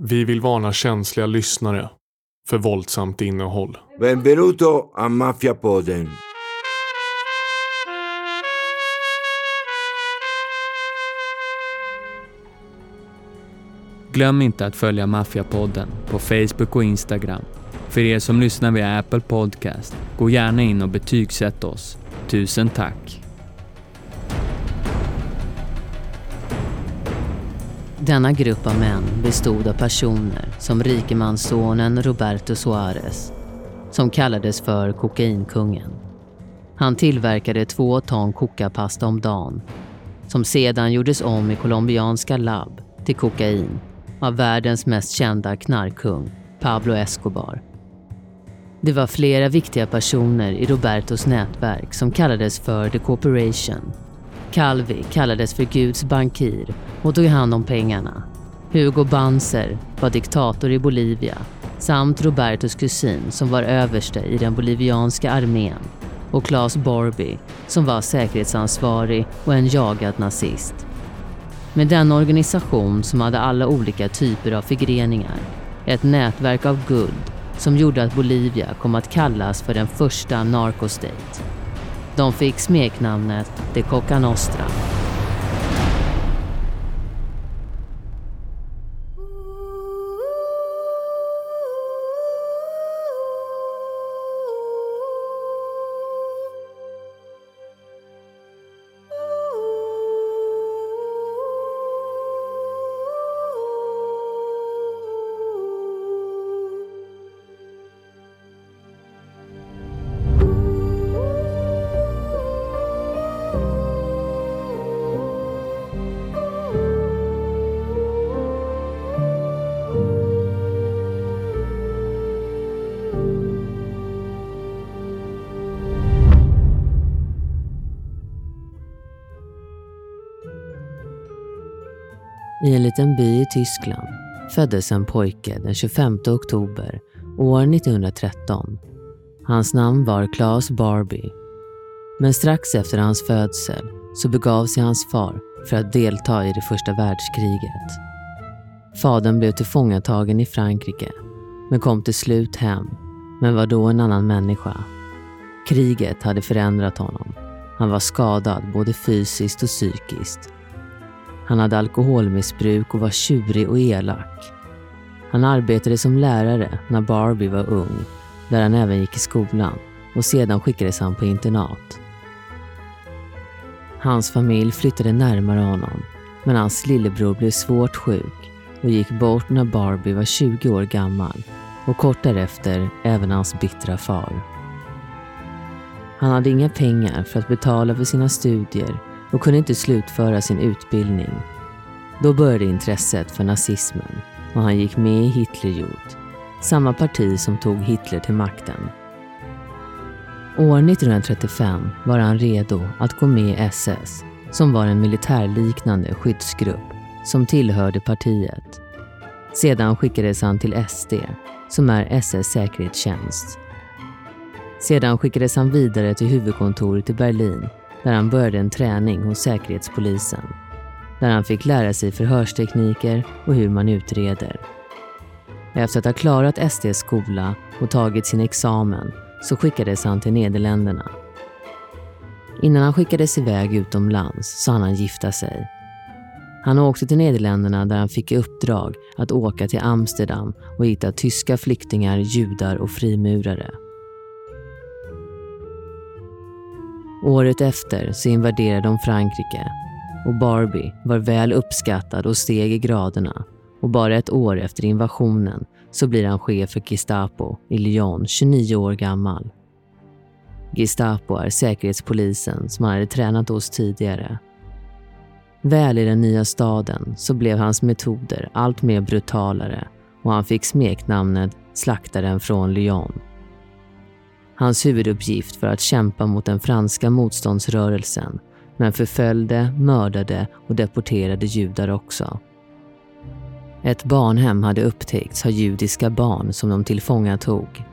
Vi vill varna känsliga lyssnare för våldsamt innehåll. Benvenuto a Maffiapodden. Glöm inte att följa Maffiapodden på Facebook och Instagram. För er som lyssnar via Apple Podcast, gå gärna in och betygsätt oss. Tusen tack! Denna grupp av män bestod av personer som rikemanssonen Roberto Suarez, som kallades för kokainkungen. Han tillverkade två ton kokapasta om dagen, som sedan gjordes om i colombianska labb till kokain av världens mest kända knarkkung, Pablo Escobar. Det var flera viktiga personer i Robertos nätverk som kallades för The Corporation. Calvi kallades för Guds bankir och tog hand om pengarna. Hugo Banzer var diktator i Bolivia samt Robertos kusin som var överste i den bolivianska armén och Claes Borby som var säkerhetsansvarig och en jagad nazist. Med denna organisation som hade alla olika typer av förgreningar, ett nätverk av guld som gjorde att Bolivia kom att kallas för den första narcostate. De fick smeknamnet de Coca Nostra. Liten by i Tyskland föddes en pojke den 25 oktober år 1913. Hans namn var Claes Barbie. Men strax efter hans födsel så begav sig hans far för att delta i det första världskriget. Fadern blev tillfångatagen i Frankrike men kom till slut hem, men var då en annan människa. Kriget hade förändrat honom. Han var skadad både fysiskt och psykiskt han hade alkoholmissbruk och var tjurig och elak. Han arbetade som lärare när Barbie var ung, där han även gick i skolan och sedan skickades han på internat. Hans familj flyttade närmare honom, men hans lillebror blev svårt sjuk och gick bort när Barbie var 20 år gammal och kort därefter även hans bittra far. Han hade inga pengar för att betala för sina studier och kunde inte slutföra sin utbildning. Då började intresset för nazismen och han gick med i Hitlerjugend, samma parti som tog Hitler till makten. År 1935 var han redo att gå med i SS, som var en militärliknande skyddsgrupp som tillhörde partiet. Sedan skickades han till SD, som är SS säkerhetstjänst. Sedan skickades han vidare till huvudkontoret i Berlin där han började en träning hos Säkerhetspolisen. Där han fick lära sig förhörstekniker och hur man utreder. Efter att ha klarat SDs skola och tagit sin examen så skickades han till Nederländerna. Innan han skickades iväg utomlands så hann han gifta sig. Han åkte till Nederländerna där han fick i uppdrag att åka till Amsterdam och hitta tyska flyktingar, judar och frimurare. Året efter så invaderade de Frankrike och Barbie var väl uppskattad och steg i graderna och bara ett år efter invasionen så blir han chef för Gestapo i Lyon, 29 år gammal. Gestapo är säkerhetspolisen som han hade tränat hos tidigare. Väl i den nya staden så blev hans metoder allt mer brutalare och han fick smeknamnet Slaktaren från Lyon. Hans huvuduppgift var att kämpa mot den franska motståndsrörelsen men förföljde, mördade och deporterade judar också. Ett barnhem hade upptäckts ha judiska barn som de tillfångatog.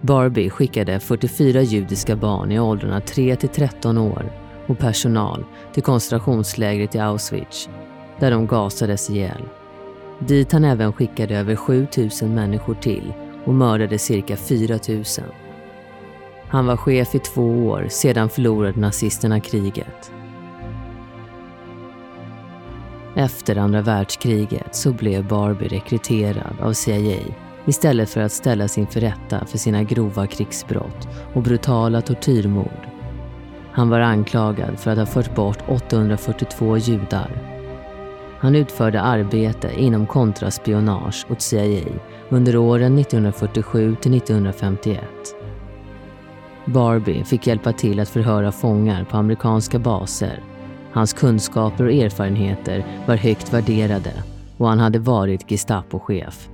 Barbie skickade 44 judiska barn i åldrarna 3 till 13 år och personal till koncentrationslägret i Auschwitz där de gasades ihjäl. dit han även skickade över 7000 människor till och mördade cirka 4000. Han var chef i två år, sedan förlorade nazisterna kriget. Efter andra världskriget så blev Barbie rekryterad av CIA istället för att ställas inför rätta för sina grova krigsbrott och brutala tortyrmord. Han var anklagad för att ha fört bort 842 judar. Han utförde arbete inom kontraspionage åt CIA under åren 1947 till 1951. Barbie fick hjälpa till att förhöra fångar på amerikanska baser. Hans kunskaper och erfarenheter var högt värderade och han hade varit Gestapo-chef.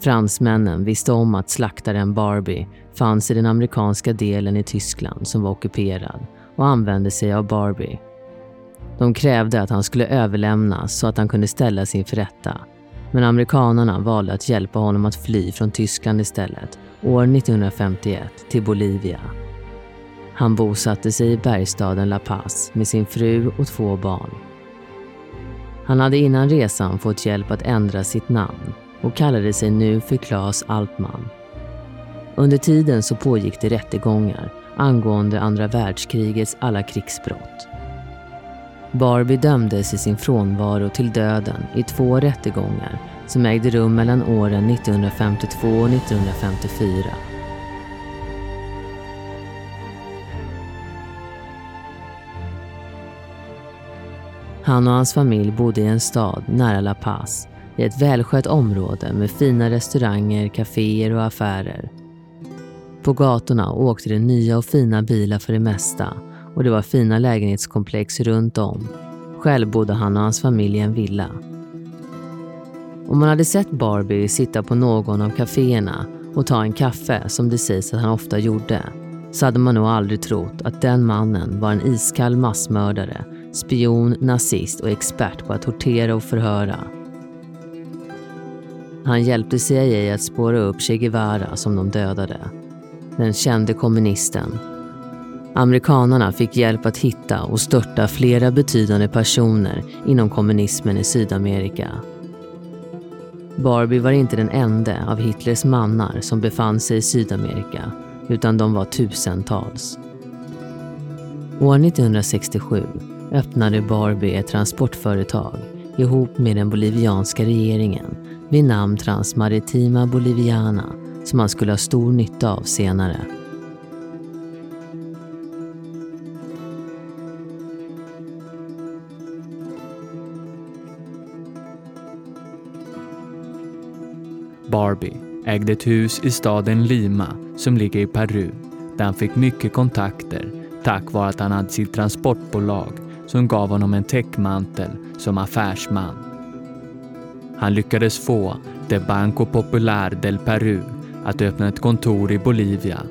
Fransmännen visste om att slaktaren Barbie fanns i den amerikanska delen i Tyskland som var ockuperad och använde sig av Barbie. De krävde att han skulle överlämnas så att han kunde ställas inför rätta. Men amerikanerna valde att hjälpa honom att fly från Tyskland istället, år 1951, till Bolivia. Han bosatte sig i bergstaden La Paz med sin fru och två barn. Han hade innan resan fått hjälp att ändra sitt namn och kallade sig nu för Claes Altman. Under tiden så pågick det rättegångar angående andra världskrigets alla krigsbrott. Barbie dömdes i sin frånvaro till döden i två rättegångar som ägde rum mellan åren 1952 och 1954. Han och hans familj bodde i en stad nära La Paz i ett välskött område med fina restauranger, kaféer och affärer. På gatorna åkte det nya och fina bilar för det mesta och det var fina lägenhetskomplex runt om. Själv bodde han och hans familj i en villa. Om man hade sett Barbie sitta på någon av kaféerna och ta en kaffe, som det sägs att han ofta gjorde, så hade man nog aldrig trott att den mannen var en iskall massmördare, spion, nazist och expert på att tortera och förhöra. Han hjälpte CIA att spåra upp Che Guevara som de dödade. Den kände kommunisten. Amerikanerna fick hjälp att hitta och störta flera betydande personer inom kommunismen i Sydamerika. Barbie var inte den enda av Hitlers mannar som befann sig i Sydamerika, utan de var tusentals. År 1967 öppnade Barbie ett transportföretag ihop med den bolivianska regeringen vid namn Transmaritima Boliviana som han skulle ha stor nytta av senare. Barbie ägde ett hus i staden Lima som ligger i Peru där han fick mycket kontakter tack vare att han hade sitt transportbolag som gav honom en täckmantel som affärsman. Han lyckades få De Banco Popular del Peru att öppna ett kontor i Bolivia.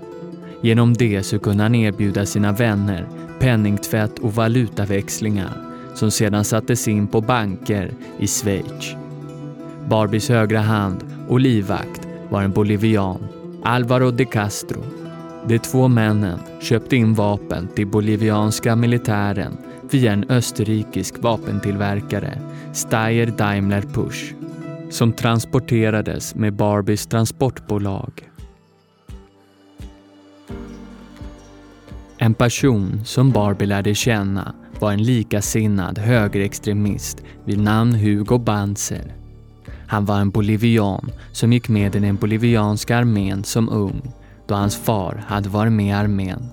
Genom det så kunde han erbjuda sina vänner penningtvätt och valutaväxlingar som sedan sattes in på banker i Schweiz. Barbies högra hand och livvakt var en bolivian, Alvaro de Castro. De två männen köpte in vapen till bolivianska militären via en österrikisk vapentillverkare, Steyr Daimler Push, som transporterades med Barbies transportbolag. En person som Barbie lärde känna var en likasinnad högerextremist vid namn Hugo Banzer. Han var en bolivian som gick med i den bolivianska armén som ung då hans far hade varit med i armén.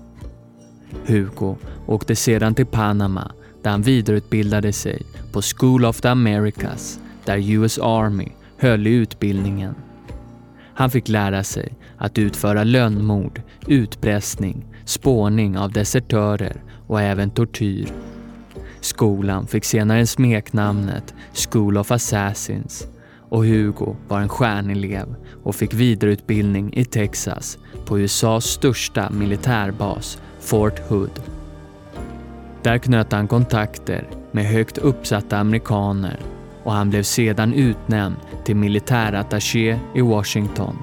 Hugo åkte sedan till Panama där han vidareutbildade sig på School of the Americas där US Army höll i utbildningen. Han fick lära sig att utföra lönnmord, utpressning, spårning av desertörer och även tortyr. Skolan fick senare smeknamnet School of Assassins och Hugo var en stjärnelev och fick vidareutbildning i Texas på USAs största militärbas, Fort Hood. Där knöt han kontakter med högt uppsatta amerikaner och han blev sedan utnämnd till militärattaché i Washington.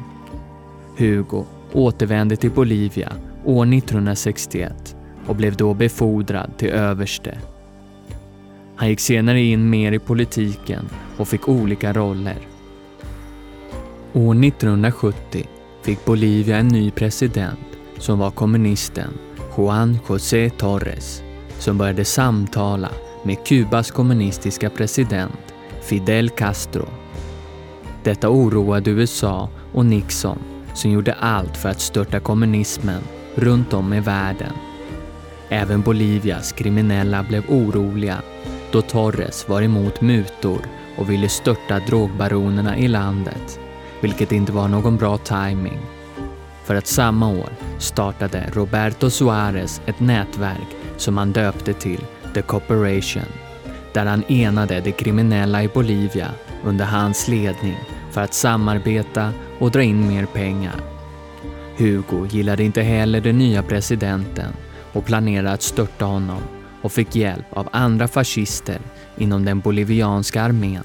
Hugo återvände till Bolivia år 1961 och blev då befordrad till överste. Han gick senare in mer i politiken och fick olika roller. År 1970 fick Bolivia en ny president som var kommunisten Juan José Torres som började samtala med Kubas kommunistiska president Fidel Castro. Detta oroade USA och Nixon som gjorde allt för att störta kommunismen runt om i världen. Även Bolivias kriminella blev oroliga då Torres var emot mutor och ville störta drogbaronerna i landet, vilket inte var någon bra timing. För att samma år startade Roberto Suarez ett nätverk som han döpte till The Corporation, där han enade de kriminella i Bolivia under hans ledning för att samarbeta och dra in mer pengar. Hugo gillade inte heller den nya presidenten och planerade att störta honom och fick hjälp av andra fascister inom den bolivianska armén.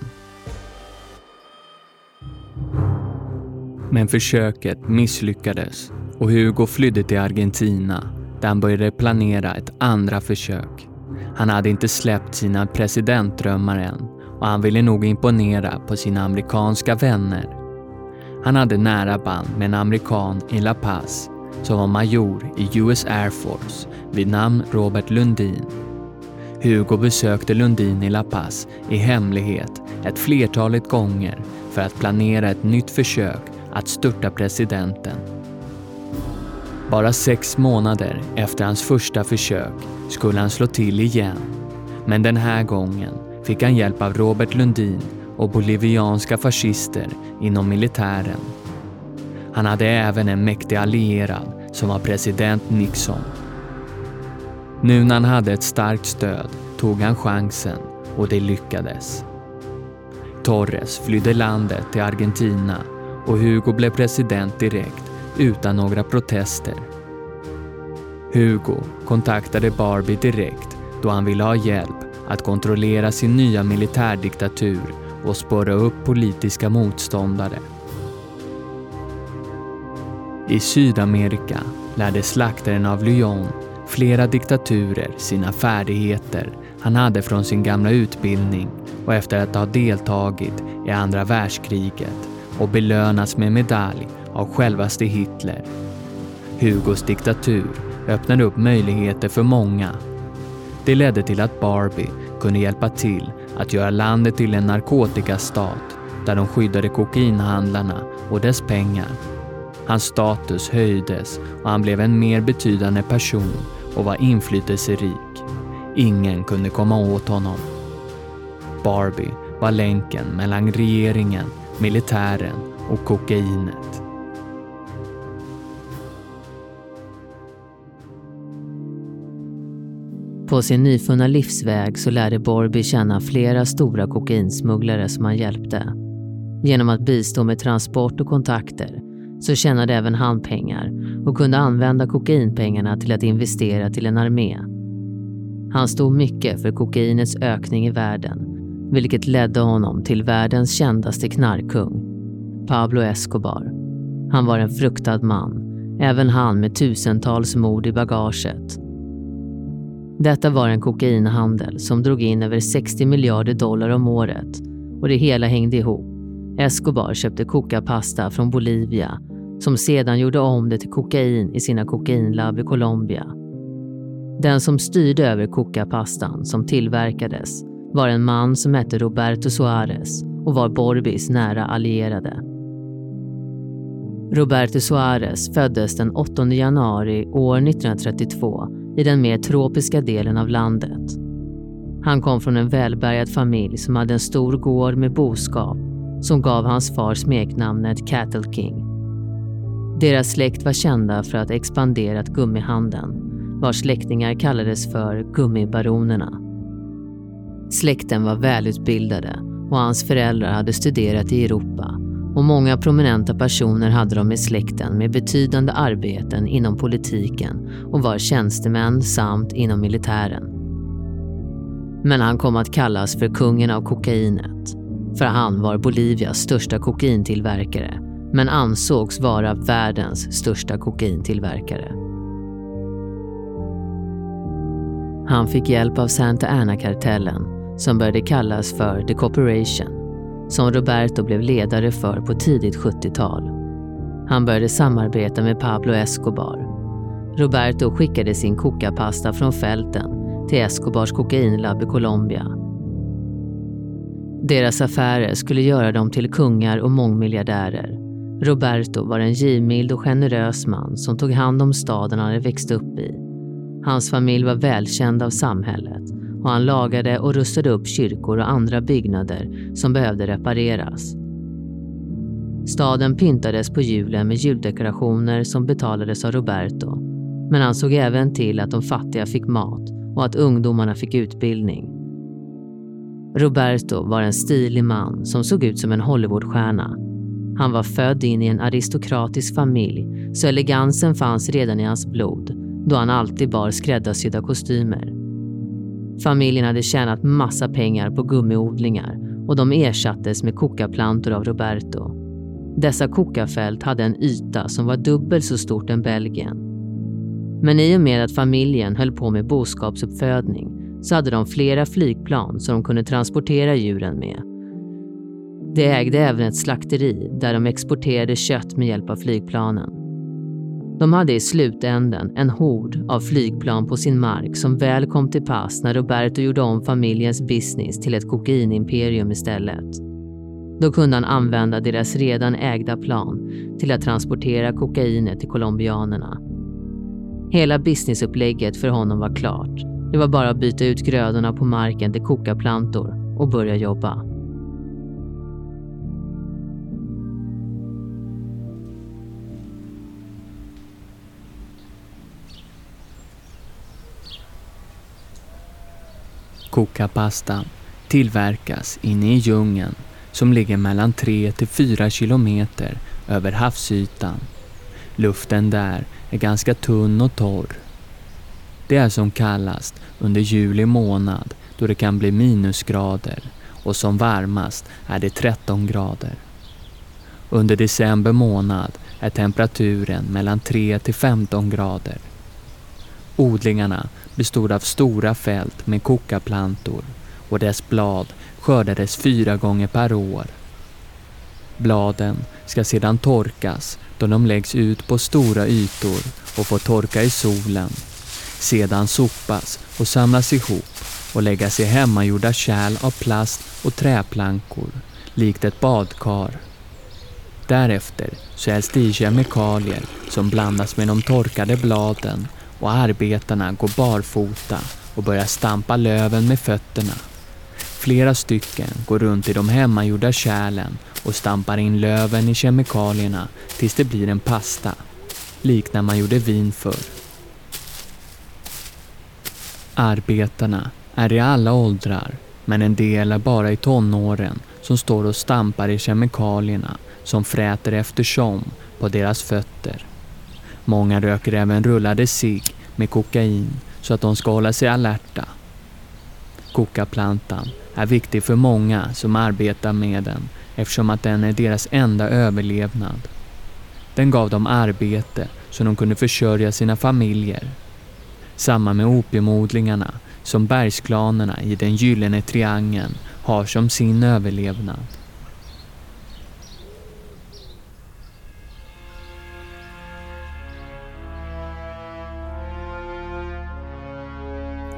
Men försöket misslyckades och Hugo flydde till Argentina där han började planera ett andra försök. Han hade inte släppt sina presidentdrömmar än och han ville nog imponera på sina amerikanska vänner. Han hade nära band med en amerikan i La Paz som var major i US Air Force vid namn Robert Lundin. Hugo besökte Lundin i La Paz i hemlighet ett flertalet gånger för att planera ett nytt försök att störta presidenten. Bara sex månader efter hans första försök skulle han slå till igen. Men den här gången fick han hjälp av Robert Lundin och bolivianska fascister inom militären. Han hade även en mäktig allierad som var president Nixon. Nu när han hade ett starkt stöd tog han chansen och det lyckades. Torres flydde landet till Argentina och Hugo blev president direkt utan några protester. Hugo kontaktade Barbie direkt då han ville ha hjälp att kontrollera sin nya militärdiktatur och spåra upp politiska motståndare. I Sydamerika lärde slaktaren av Lyon flera diktaturer sina färdigheter han hade från sin gamla utbildning och efter att ha deltagit i andra världskriget och belönats med medalj av självaste Hitler. Hugos diktatur öppnade upp möjligheter för många. Det ledde till att Barbie kunde hjälpa till att göra landet till en narkotikastat där de skyddade kokainhandlarna och dess pengar. Hans status höjdes och han blev en mer betydande person och var inflytelserik. Ingen kunde komma åt honom. Barbie var länken mellan regeringen, militären och kokainet. På sin nyfunna livsväg så lärde Borby känna flera stora kokainsmugglare som han hjälpte. Genom att bistå med transport och kontakter så tjänade även han pengar och kunde använda kokainpengarna till att investera till en armé. Han stod mycket för kokainets ökning i världen, vilket ledde honom till världens kändaste knarkkung, Pablo Escobar. Han var en fruktad man, även han med tusentals mord i bagaget. Detta var en kokainhandel som drog in över 60 miljarder dollar om året och det hela hängde ihop. Escobar köpte kokapasta från Bolivia som sedan gjorde om det till kokain i sina kokainlabb i Colombia. Den som styrde över kokapastan som tillverkades var en man som hette Roberto Suarez och var Borbis nära allierade. Roberto Suarez föddes den 8 januari år 1932 i den mer tropiska delen av landet. Han kom från en välbärgad familj som hade en stor gård med boskap som gav hans far smeknamnet Cattle King. Deras släkt var kända för att ha expanderat gummihandeln, vars släktingar kallades för gummibaronerna. Släkten var välutbildade och hans föräldrar hade studerat i Europa och många prominenta personer hade de i släkten med betydande arbeten inom politiken och var tjänstemän samt inom militären. Men han kom att kallas för kungen av kokainet, för han var Bolivias största kokaintillverkare men ansågs vara världens största kokaintillverkare. Han fick hjälp av Santa Ana-kartellen som började kallas för The Corporation, som Roberto blev ledare för på tidigt 70-tal. Han började samarbeta med Pablo Escobar. Roberto skickade sin kokapasta från fälten till Escobars kokainlabb i Colombia. Deras affärer skulle göra dem till kungar och mångmiljardärer. Roberto var en givmild och generös man som tog hand om staden han hade växt upp i. Hans familj var välkänd av samhället och han lagade och rustade upp kyrkor och andra byggnader som behövde repareras. Staden pyntades på julen med juldekorationer som betalades av Roberto. Men han såg även till att de fattiga fick mat och att ungdomarna fick utbildning. Roberto var en stilig man som såg ut som en Hollywoodstjärna. Han var född in i en aristokratisk familj så elegansen fanns redan i hans blod då han alltid bar skräddarsydda kostymer. Familjen hade tjänat massa pengar på gummiodlingar och de ersattes med kokaplantor av Roberto. Dessa kokafält hade en yta som var dubbelt så stort än Belgien. Men i och med att familjen höll på med boskapsuppfödning så hade de flera flygplan som de kunde transportera djuren med. De ägde även ett slakteri där de exporterade kött med hjälp av flygplanen. De hade i slutänden en hord av flygplan på sin mark som väl kom till pass när Roberto gjorde om familjens business till ett kokainimperium istället. Då kunde han använda deras redan ägda plan till att transportera kokainet till colombianerna. Hela businessupplägget för honom var klart. Det var bara att byta ut grödorna på marken till kokaplantor och börja jobba. Kokapastan tillverkas inne i djungeln som ligger mellan 3 till 4 kilometer över havsytan. Luften där är ganska tunn och torr. Det är som kallast under juli månad då det kan bli minusgrader och som varmast är det 13 grader. Under december månad är temperaturen mellan 3 till 15 grader. Odlingarna bestod av stora fält med kokaplantor och dess blad skördades fyra gånger per år. Bladen ska sedan torkas då de läggs ut på stora ytor och får torka i solen. Sedan sopas och samlas ihop och läggas i hemmagjorda kärl av plast och träplankor, likt ett badkar. Därefter säljs det i kemikalier som blandas med de torkade bladen och arbetarna går barfota och börjar stampa löven med fötterna. Flera stycken går runt i de hemmagjorda kärlen och stampar in löven i kemikalierna tills det blir en pasta, likt när man gjorde vin förr. Arbetarna är i alla åldrar, men en del är bara i tonåren som står och stampar i kemikalierna som fräter eftersom på deras fötter. Många röker även rullade cigg med kokain så att de ska hålla sig alerta. Kokaplantan är viktig för många som arbetar med den eftersom att den är deras enda överlevnad. Den gav dem arbete så de kunde försörja sina familjer. Samma med opiumodlingarna som bergsklanerna i den gyllene triangeln har som sin överlevnad.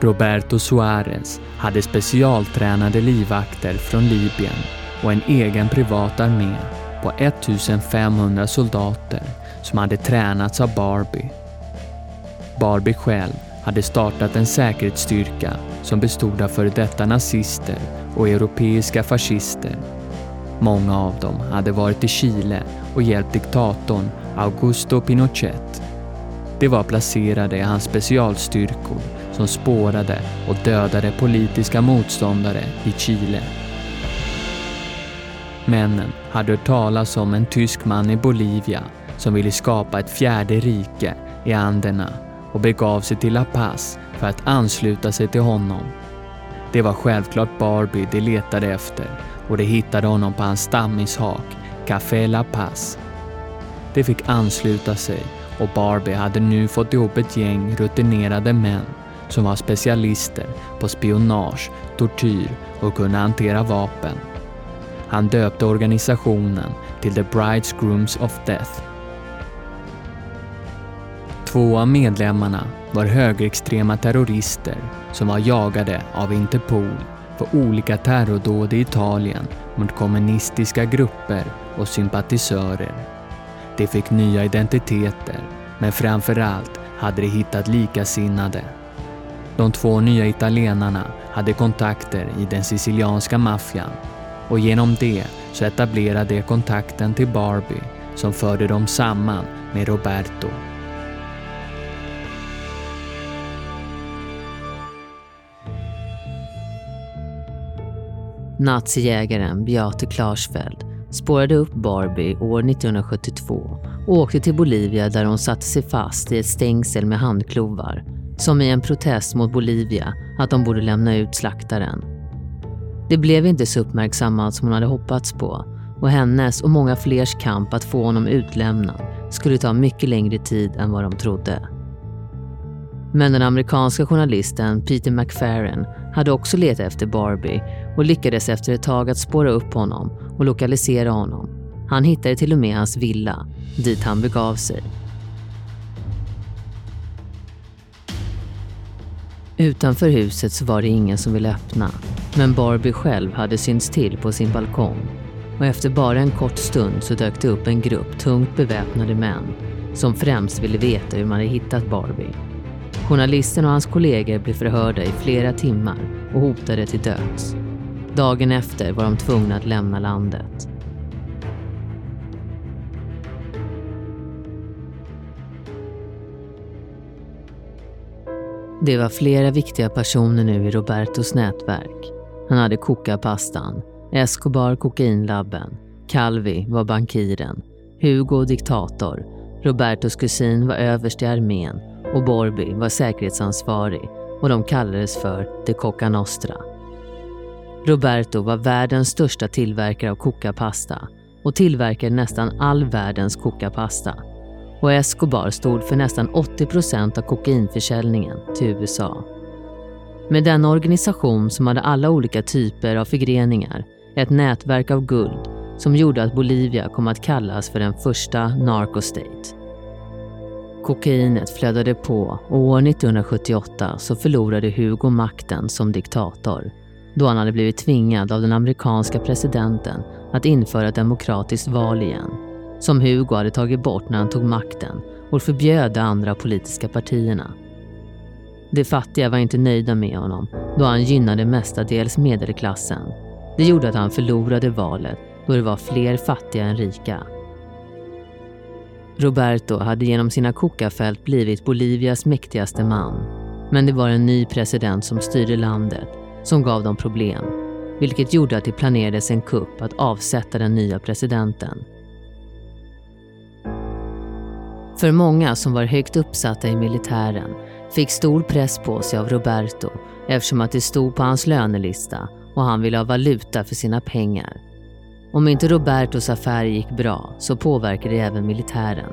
Roberto Suarez hade specialtränade livvakter från Libyen och en egen privat armé på 1500 soldater som hade tränats av Barbie. Barbie själv hade startat en säkerhetsstyrka som bestod av före detta nazister och europeiska fascister. Många av dem hade varit i Chile och hjälpt diktatorn Augusto Pinochet. De var placerade i hans specialstyrkor som spårade och dödade politiska motståndare i Chile. Männen hade hört talas om en tysk man i Bolivia som ville skapa ett fjärde rike i Anderna och begav sig till La Paz för att ansluta sig till honom. Det var självklart Barbie de letade efter och de hittade honom på hans stammishak, Café La Paz. De fick ansluta sig och Barbie hade nu fått ihop ett gäng rutinerade män som var specialister på spionage, tortyr och kunde hantera vapen. Han döpte organisationen till The Brides Grooms of Death. Två av medlemmarna var högerextrema terrorister som var jagade av Interpol för olika terrordåd i Italien mot kommunistiska grupper och sympatisörer. De fick nya identiteter, men framför allt hade de hittat likasinnade. De två nya italienarna hade kontakter i den sicilianska maffian och genom det så etablerade de kontakten till Barbie som förde dem samman med Roberto. Nazijägaren Beate Klarsfeld spårade upp Barbie år 1972 och åkte till Bolivia där hon satte sig fast i ett stängsel med handklovar som i en protest mot Bolivia att de borde lämna ut slaktaren. Det blev inte så uppmärksammat som hon hade hoppats på och hennes och många flers kamp att få honom utlämnad skulle ta mycket längre tid än vad de trodde. Men den amerikanska journalisten Peter McFarren hade också letat efter Barbie och lyckades efter ett tag att spåra upp honom och lokalisera honom. Han hittade till och med hans villa, dit han begav sig. Utanför huset så var det ingen som ville öppna, men Barbie själv hade synts till på sin balkong. Och efter bara en kort stund så dök det upp en grupp tungt beväpnade män som främst ville veta hur man hade hittat Barbie. Journalisten och hans kollegor blev förhörda i flera timmar och hotade till döds. Dagen efter var de tvungna att lämna landet. Det var flera viktiga personer nu i Robertos nätverk. Han hade kokapastan, Escobar kokainlabben, Calvi var bankiren, Hugo diktator, Robertos kusin var överst i armén och Borby var säkerhetsansvarig och de kallades för de Coca Nostra. Roberto var världens största tillverkare av kokapasta och tillverkade nästan all världens kokapasta. Och Escobar stod för nästan 80 procent av kokainförsäljningen till USA. Med denna organisation som hade alla olika typer av förgreningar, ett nätverk av guld som gjorde att Bolivia kom att kallas för den första narcostate. Kokainet flödade på och år 1978 så förlorade Hugo makten som diktator då han hade blivit tvingad av den amerikanska presidenten att införa ett demokratiskt val igen, som Hugo hade tagit bort när han tog makten och förbjöd de andra politiska partierna. De fattiga var inte nöjda med honom då han gynnade mestadels medelklassen. Det gjorde att han förlorade valet då det var fler fattiga än rika. Roberto hade genom sina kokafält blivit Bolivias mäktigaste man. Men det var en ny president som styrde landet som gav dem problem, vilket gjorde att det planerades en kupp att avsätta den nya presidenten. För många som var högt uppsatta i militären fick stor press på sig av Roberto eftersom att det stod på hans lönelista och han ville ha valuta för sina pengar. Om inte Robertos affär gick bra så påverkade det även militären.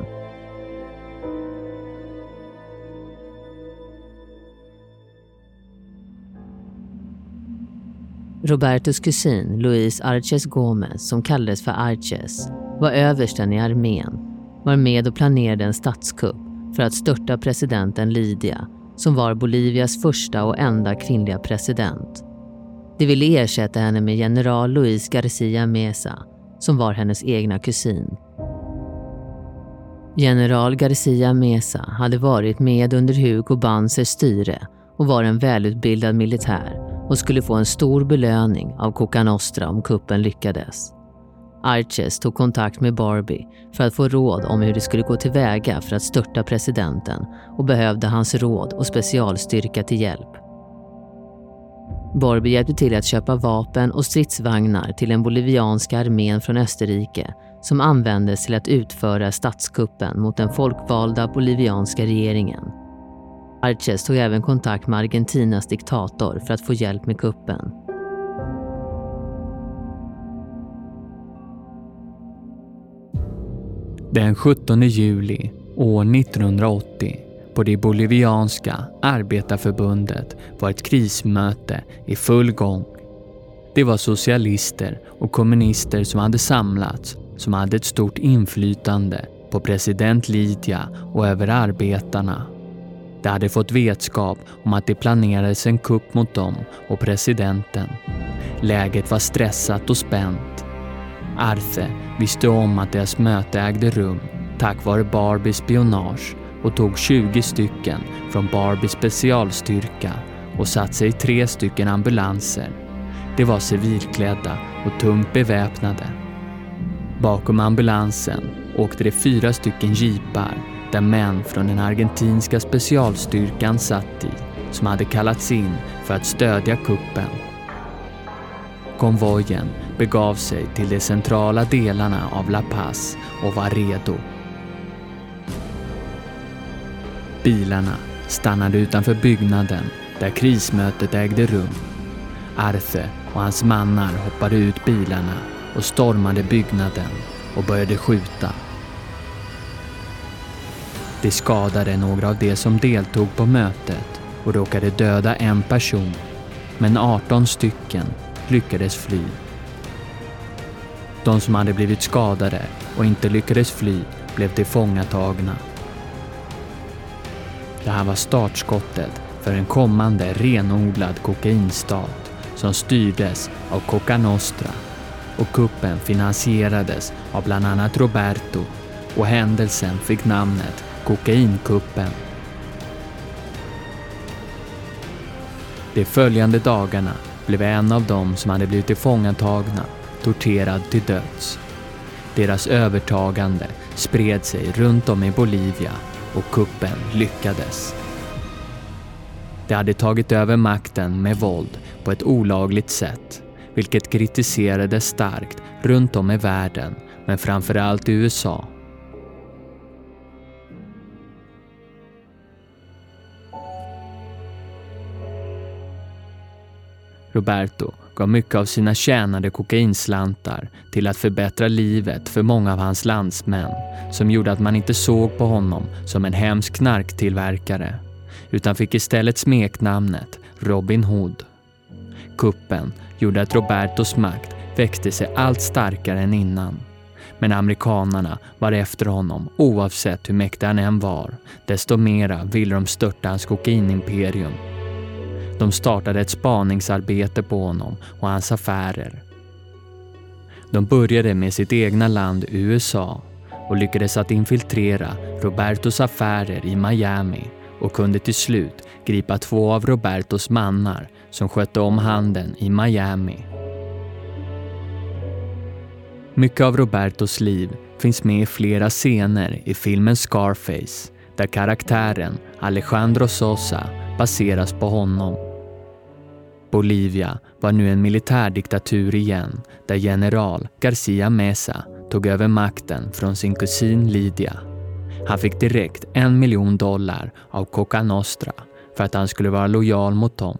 Robertos kusin Luis Arches Gomez, som kallades för Arches, var översten i armén, var med och planerade en statskupp för att störta presidenten Lydia, som var Bolivias första och enda kvinnliga president. De ville ersätta henne med general Luis Garcia Mesa, som var hennes egna kusin. General Garcia Mesa hade varit med under Hugo Banzers styre och var en välutbildad militär och skulle få en stor belöning av Coca Nostra om kuppen lyckades. Arches tog kontakt med Barbie för att få råd om hur det skulle gå tillväga för att störta presidenten och behövde hans råd och specialstyrka till hjälp. Barbie hjälpte till att köpa vapen och stridsvagnar till den bolivianska armén från Österrike som användes till att utföra statskuppen mot den folkvalda bolivianska regeringen. Arches tog även kontakt med Argentinas diktator för att få hjälp med kuppen. Den 17 juli år 1980 på det bolivianska arbetarförbundet var ett krismöte i full gång. Det var socialister och kommunister som hade samlats som hade ett stort inflytande på president Lidia och över arbetarna. De hade fått vetskap om att det planerades en kupp mot dem och presidenten. Läget var stressat och spänt. Arce visste om att deras möte ägde rum tack vare Barbies spionage och tog 20 stycken från Barbies specialstyrka och satt sig i tre stycken ambulanser. De var civilklädda och tungt beväpnade. Bakom ambulansen åkte det fyra stycken jeepar där män från den argentinska specialstyrkan satt i som hade kallats in för att stödja kuppen. Konvojen begav sig till de centrala delarna av La Paz och var redo. Bilarna stannade utanför byggnaden där krismötet ägde rum. Arce och hans mannar hoppade ut bilarna och stormade byggnaden och började skjuta. De skadade några av de som deltog på mötet och råkade döda en person, men 18 stycken lyckades fly. De som hade blivit skadade och inte lyckades fly blev tillfångatagna. Det här var startskottet för en kommande renodlad kokainstat som styrdes av Coca Nostra och kuppen finansierades av bland annat Roberto och händelsen fick namnet Kokainkuppen. De följande dagarna blev en av dem som hade blivit tillfångatagna torterad till döds. Deras övertagande spred sig runt om i Bolivia och kuppen lyckades. De hade tagit över makten med våld på ett olagligt sätt, vilket kritiserades starkt runt om i världen, men framförallt i USA. Roberto gav mycket av sina tjänade kokainslantar till att förbättra livet för många av hans landsmän som gjorde att man inte såg på honom som en hemsk knarktillverkare utan fick istället smeknamnet Robin Hood. Kuppen gjorde att Robertos makt växte sig allt starkare än innan. Men amerikanarna var efter honom oavsett hur mäktig han än var. Desto mera ville de störta hans kokainimperium de startade ett spaningsarbete på honom och hans affärer. De började med sitt egna land USA och lyckades att infiltrera Robertos affärer i Miami och kunde till slut gripa två av Robertos mannar som skötte om handeln i Miami. Mycket av Robertos liv finns med i flera scener i filmen Scarface där karaktären Alejandro Sosa baseras på honom. Bolivia var nu en militärdiktatur igen där general Garcia Mesa tog över makten från sin kusin Lydia. Han fick direkt en miljon dollar av Coca Nostra för att han skulle vara lojal mot dem.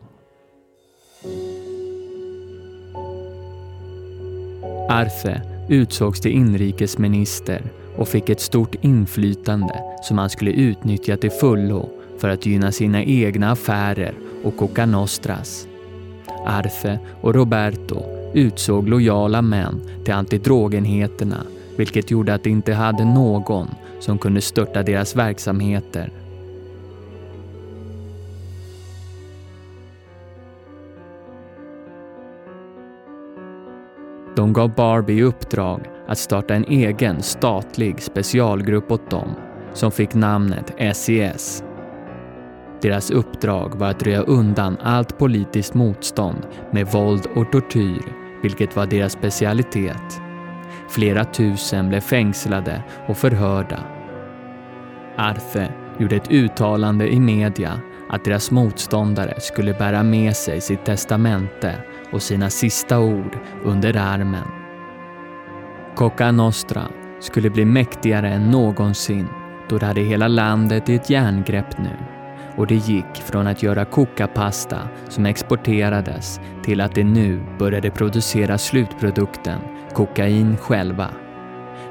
Arfe utsågs till inrikesminister och fick ett stort inflytande som han skulle utnyttja till fullo för att gynna sina egna affärer och Coca Nostras. Arce och Roberto utsåg lojala män till antidrogenheterna vilket gjorde att de inte hade någon som kunde störta deras verksamheter. De gav Barbie i uppdrag att starta en egen statlig specialgrupp åt dem som fick namnet SES deras uppdrag var att röja undan allt politiskt motstånd med våld och tortyr, vilket var deras specialitet. Flera tusen blev fängslade och förhörda. Arthe gjorde ett uttalande i media att deras motståndare skulle bära med sig sitt testamente och sina sista ord under armen. Coca Nostra skulle bli mäktigare än någonsin då det hade hela landet i ett järngrepp nu och det gick från att göra kokapasta som exporterades till att de nu började producera slutprodukten, kokain själva.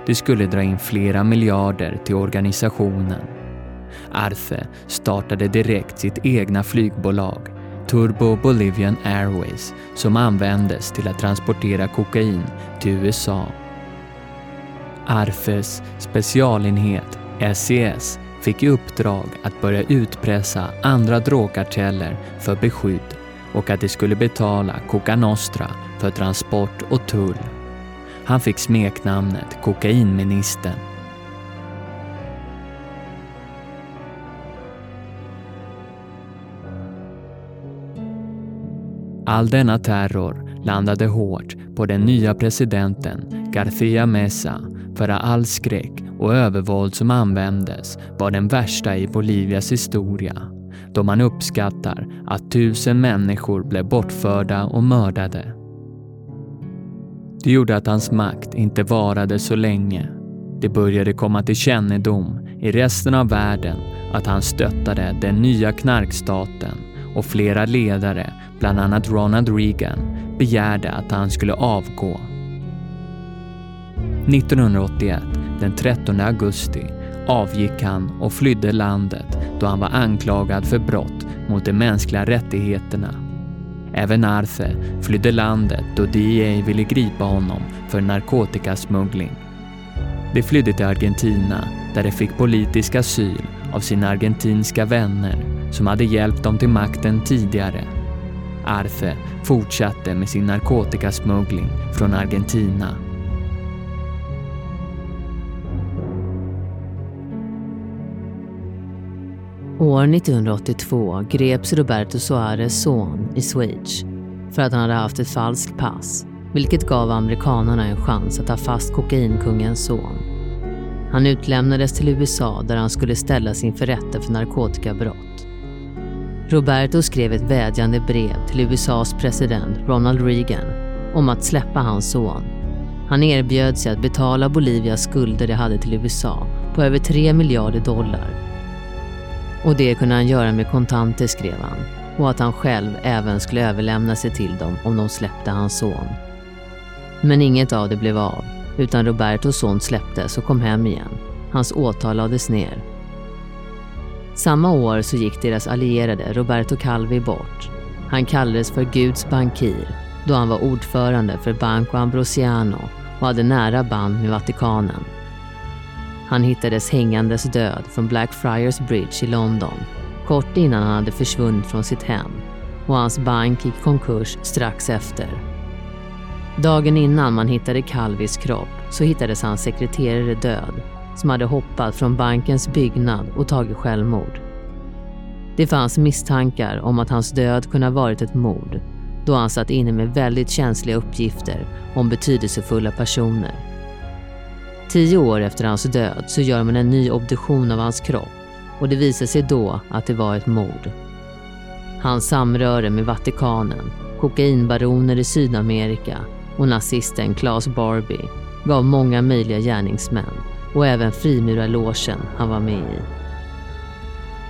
Det skulle dra in flera miljarder till organisationen. Arfe startade direkt sitt egna flygbolag, Turbo Bolivian Airways, som användes till att transportera kokain till USA. Arfes specialenhet, SES, fick i uppdrag att börja utpressa andra drogkarteller för beskydd och att de skulle betala Coca Nostra för transport och tull. Han fick smeknamnet Kokainministern. All denna terror landade hårt på den nya presidenten García Mesa för all skräck och övervåld som användes var den värsta i Bolivias historia då man uppskattar att tusen människor blev bortförda och mördade. Det gjorde att hans makt inte varade så länge. Det började komma till kännedom i resten av världen att han stöttade den nya knarkstaten och flera ledare, bland annat Ronald Reagan, begärde att han skulle avgå. 1981, den 13 augusti, avgick han och flydde landet då han var anklagad för brott mot de mänskliga rättigheterna. Även Arce flydde landet då DEA ville gripa honom för narkotikasmuggling. De flydde till Argentina där de fick politisk asyl av sina argentinska vänner som hade hjälpt dem till makten tidigare. Arfe fortsatte med sin narkotikasmuggling från Argentina År 1982 greps Roberto Suarez son i Schweiz för att han hade haft ett falskt pass, vilket gav amerikanerna en chans att ta fast kokainkungens son. Han utlämnades till USA där han skulle ställas inför rätta för narkotikabrott. Roberto skrev ett vädjande brev till USAs president Ronald Reagan om att släppa hans son. Han erbjöd sig att betala Bolivias skulder de hade till USA på över 3 miljarder dollar och det kunde han göra med kontanter skrev han. Och att han själv även skulle överlämna sig till dem om de släppte hans son. Men inget av det blev av, utan Robertos son släpptes och kom hem igen. Hans åtal lades ner. Samma år så gick deras allierade Roberto Calvi bort. Han kallades för Guds bankir då han var ordförande för Banco Ambrosiano och hade nära band med Vatikanen. Han hittades hängandes död från Blackfriars Bridge i London kort innan han hade försvunnit från sitt hem och hans bank gick konkurs strax efter. Dagen innan man hittade Calvis kropp så hittades hans sekreterare död som hade hoppat från bankens byggnad och tagit självmord. Det fanns misstankar om att hans död kunde ha varit ett mord då han satt inne med väldigt känsliga uppgifter om betydelsefulla personer Tio år efter hans död så gör man en ny obduktion av hans kropp och det visar sig då att det var ett mord. Hans samröre med Vatikanen, kokainbaroner i Sydamerika och nazisten Klaus Barbie gav många möjliga gärningsmän och även frimurarlogen han var med i.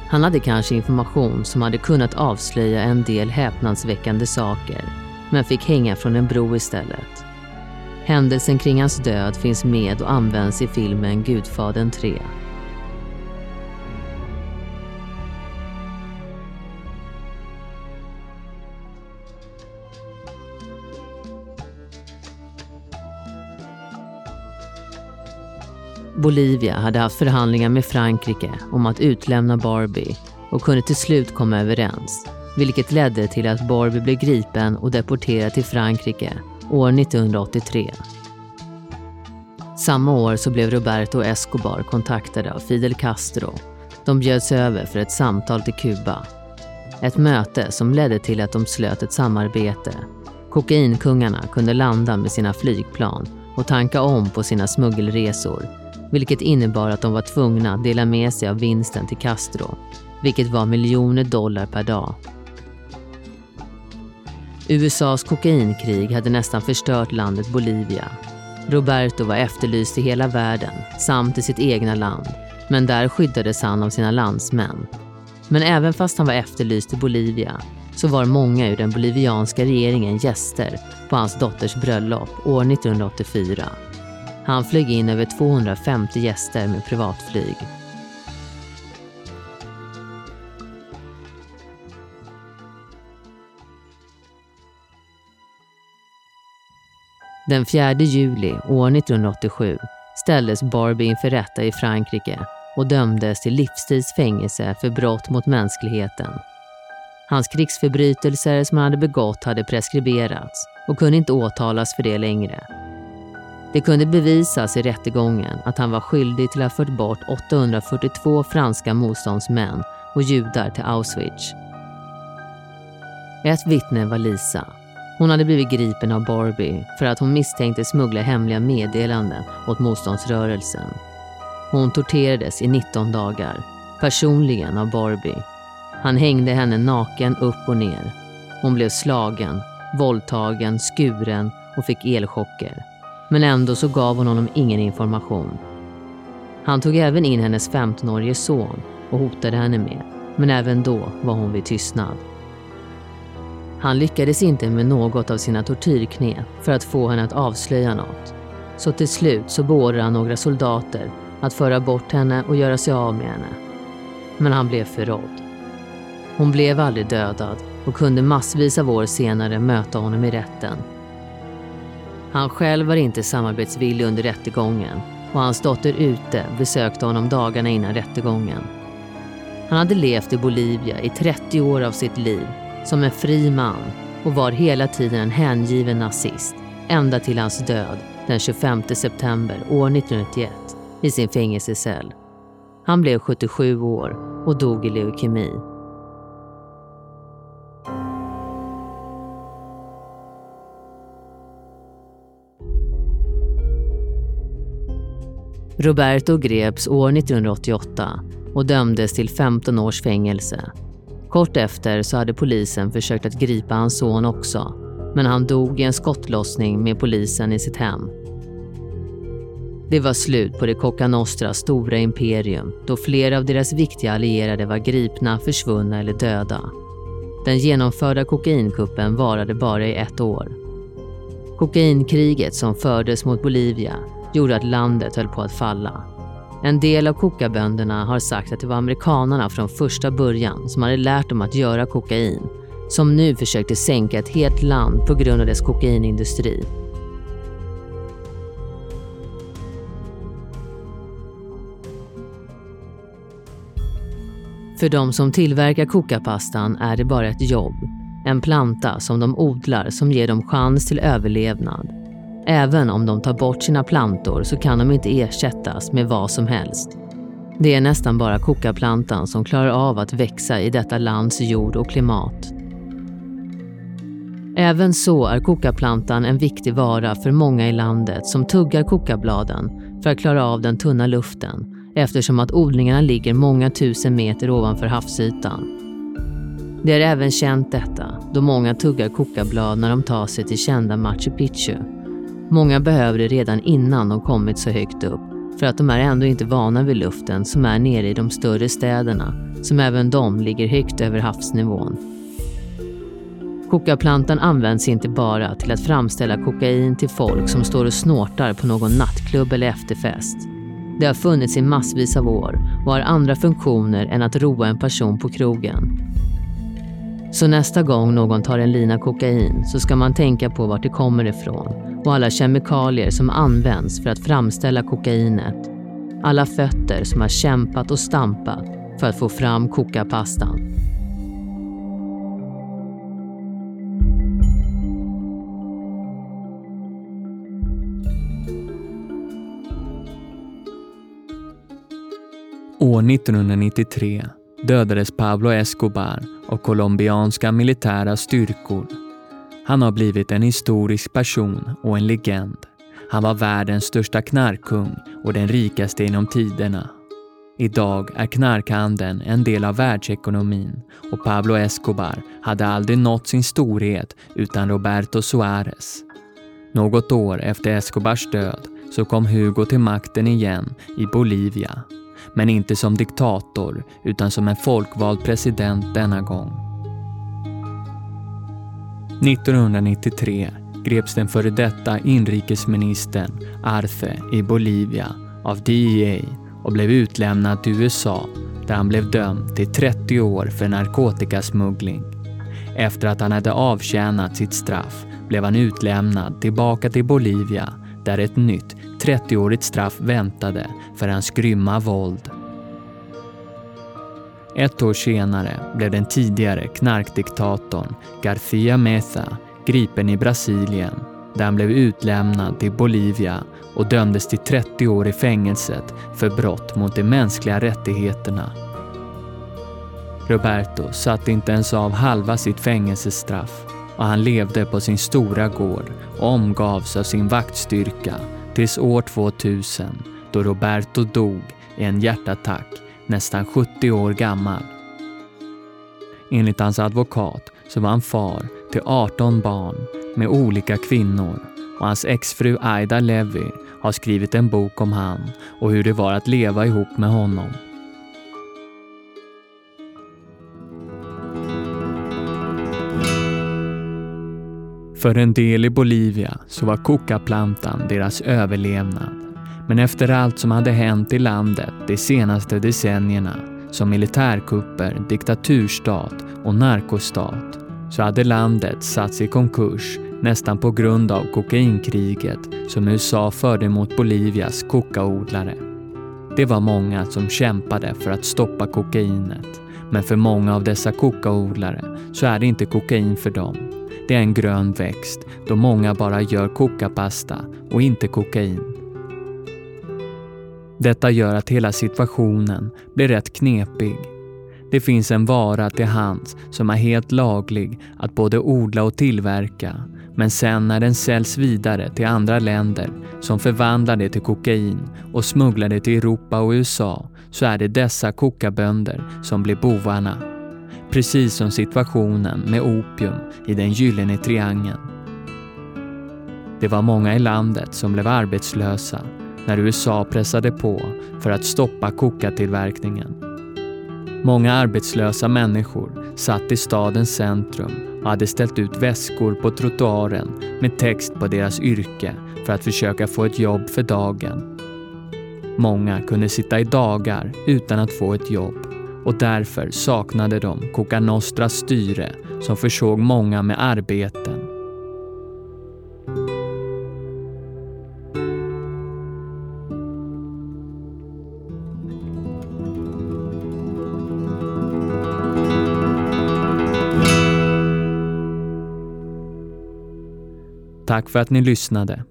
Han hade kanske information som hade kunnat avslöja en del häpnadsväckande saker men fick hänga från en bro istället. Händelsen kring hans död finns med och används i filmen Gudfadern 3. Bolivia hade haft förhandlingar med Frankrike om att utlämna Barbie och kunde till slut komma överens, vilket ledde till att Barbie blev gripen och deporterad till Frankrike år 1983. Samma år så blev Roberto Escobar kontaktade av Fidel Castro. De bjöds över för ett samtal till Kuba. Ett möte som ledde till att de slöt ett samarbete. Kokainkungarna kunde landa med sina flygplan och tanka om på sina smuggelresor, vilket innebar att de var tvungna att dela med sig av vinsten till Castro, vilket var miljoner dollar per dag. USAs kokainkrig hade nästan förstört landet Bolivia. Roberto var efterlyst i hela världen, samt i sitt egna land. Men där skyddades han av sina landsmän. Men även fast han var efterlyst i Bolivia så var många ur den bolivianska regeringen gäster på hans dotters bröllop år 1984. Han flög in över 250 gäster med privatflyg. Den 4 juli år 1987 ställdes Barbie inför rätta i Frankrike och dömdes till livstidsfängelse för brott mot mänskligheten. Hans krigsförbrytelser som han hade begått hade preskriberats och kunde inte åtalas för det längre det kunde bevisas i rättegången att han var skyldig till att ha fört bort 842 franska motståndsmän och judar till Auschwitz. Ett vittne var Lisa. Hon hade blivit gripen av Barbie för att hon misstänkte smuggla hemliga meddelanden åt motståndsrörelsen. Hon torterades i 19 dagar, personligen av Barbie. Han hängde henne naken upp och ner. Hon blev slagen, våldtagen, skuren och fick elchocker. Men ändå så gav hon honom ingen information. Han tog även in hennes 15-årige son och hotade henne med, men även då var hon vid tystnad. Han lyckades inte med något av sina tortyrknep för att få henne att avslöja något. Så till slut så beordrade han några soldater att föra bort henne och göra sig av med henne. Men han blev förrådd. Hon blev aldrig dödad och kunde massvis av år senare möta honom i rätten. Han själv var inte samarbetsvillig under rättegången och hans dotter Ute besökte honom dagarna innan rättegången. Han hade levt i Bolivia i 30 år av sitt liv som en fri man och var hela tiden en hängiven nazist ända till hans död den 25 september år 1991 i sin fängelsecell. Han blev 77 år och dog i leukemi. Roberto greps år 1988 och dömdes till 15 års fängelse. Kort efter så hade polisen försökt att gripa hans son också, men han dog i en skottlossning med polisen i sitt hem. Det var slut på det Coca Nostras stora imperium då flera av deras viktiga allierade var gripna, försvunna eller döda. Den genomförda kokainkuppen varade bara i ett år. Kokainkriget som fördes mot Bolivia gjorde att landet höll på att falla. En del av kokabönderna har sagt att det var amerikanarna från första början som hade lärt dem att göra kokain, som nu försökte sänka ett helt land på grund av dess kokainindustri. För de som tillverkar kokapastan är det bara ett jobb. En planta som de odlar som ger dem chans till överlevnad. Även om de tar bort sina plantor så kan de inte ersättas med vad som helst. Det är nästan bara kokaplantan som klarar av att växa i detta lands jord och klimat. Även så är kokaplantan en viktig vara för många i landet som tuggar kokabladen för att klara av den tunna luften eftersom att odlingarna ligger många tusen meter ovanför havsytan. Det är även känt detta då många tuggar kokablad när de tar sig till kända Machu Picchu Många behöver det redan innan de kommit så högt upp för att de är ändå inte vana vid luften som är nere i de större städerna, som även de ligger högt över havsnivån. Kokaplantan används inte bara till att framställa kokain till folk som står och snortar på någon nattklubb eller efterfest. Det har funnits i massvis av år och har andra funktioner än att roa en person på krogen. Så nästa gång någon tar en lina kokain så ska man tänka på vart det kommer ifrån och alla kemikalier som används för att framställa kokainet. Alla fötter som har kämpat och stampat för att få fram kokapastan. År 1993 dödades Pablo Escobar och colombianska militära styrkor han har blivit en historisk person och en legend. Han var världens största knarkkung och den rikaste inom tiderna. Idag är knarkhandeln en del av världsekonomin och Pablo Escobar hade aldrig nått sin storhet utan Roberto Suarez. Något år efter Escobars död så kom Hugo till makten igen i Bolivia. Men inte som diktator utan som en folkvald president denna gång. 1993 greps den före detta inrikesministern Arce i Bolivia av DEA och blev utlämnad till USA där han blev dömd till 30 år för narkotikasmuggling. Efter att han hade avtjänat sitt straff blev han utlämnad tillbaka till Bolivia där ett nytt 30-årigt straff väntade för hans grymma våld. Ett år senare blev den tidigare knarkdiktatorn Garcia Meza gripen i Brasilien där han blev utlämnad till Bolivia och dömdes till 30 år i fängelset för brott mot de mänskliga rättigheterna. Roberto satt inte ens av halva sitt fängelsestraff och han levde på sin stora gård och omgavs av sin vaktstyrka tills år 2000 då Roberto dog i en hjärtattack nästan 70 år gammal. Enligt hans advokat så var han far till 18 barn med olika kvinnor och hans exfru Aida Levy har skrivit en bok om han och hur det var att leva ihop med honom. För en del i Bolivia så var kokaplantan deras överlevnad. Men efter allt som hade hänt i landet de senaste decennierna, som militärkupper, diktaturstat och narkostat, så hade landet satts i konkurs nästan på grund av kokainkriget som USA förde mot Bolivias kokaodlare. Det var många som kämpade för att stoppa kokainet, men för många av dessa kokaodlare så är det inte kokain för dem. Det är en grön växt då många bara gör kokapasta och inte kokain. Detta gör att hela situationen blir rätt knepig. Det finns en vara till hands som är helt laglig att både odla och tillverka men sen när den säljs vidare till andra länder som förvandlar det till kokain och smugglar det till Europa och USA så är det dessa kokabönder som blir bovarna. Precis som situationen med opium i den gyllene triangeln. Det var många i landet som blev arbetslösa när USA pressade på för att stoppa kokatillverkningen. Många arbetslösa människor satt i stadens centrum och hade ställt ut väskor på trottoaren med text på deras yrke för att försöka få ett jobb för dagen. Många kunde sitta i dagar utan att få ett jobb och därför saknade de Coca Nostras styre som försåg många med arbeten. Tack för att ni lyssnade.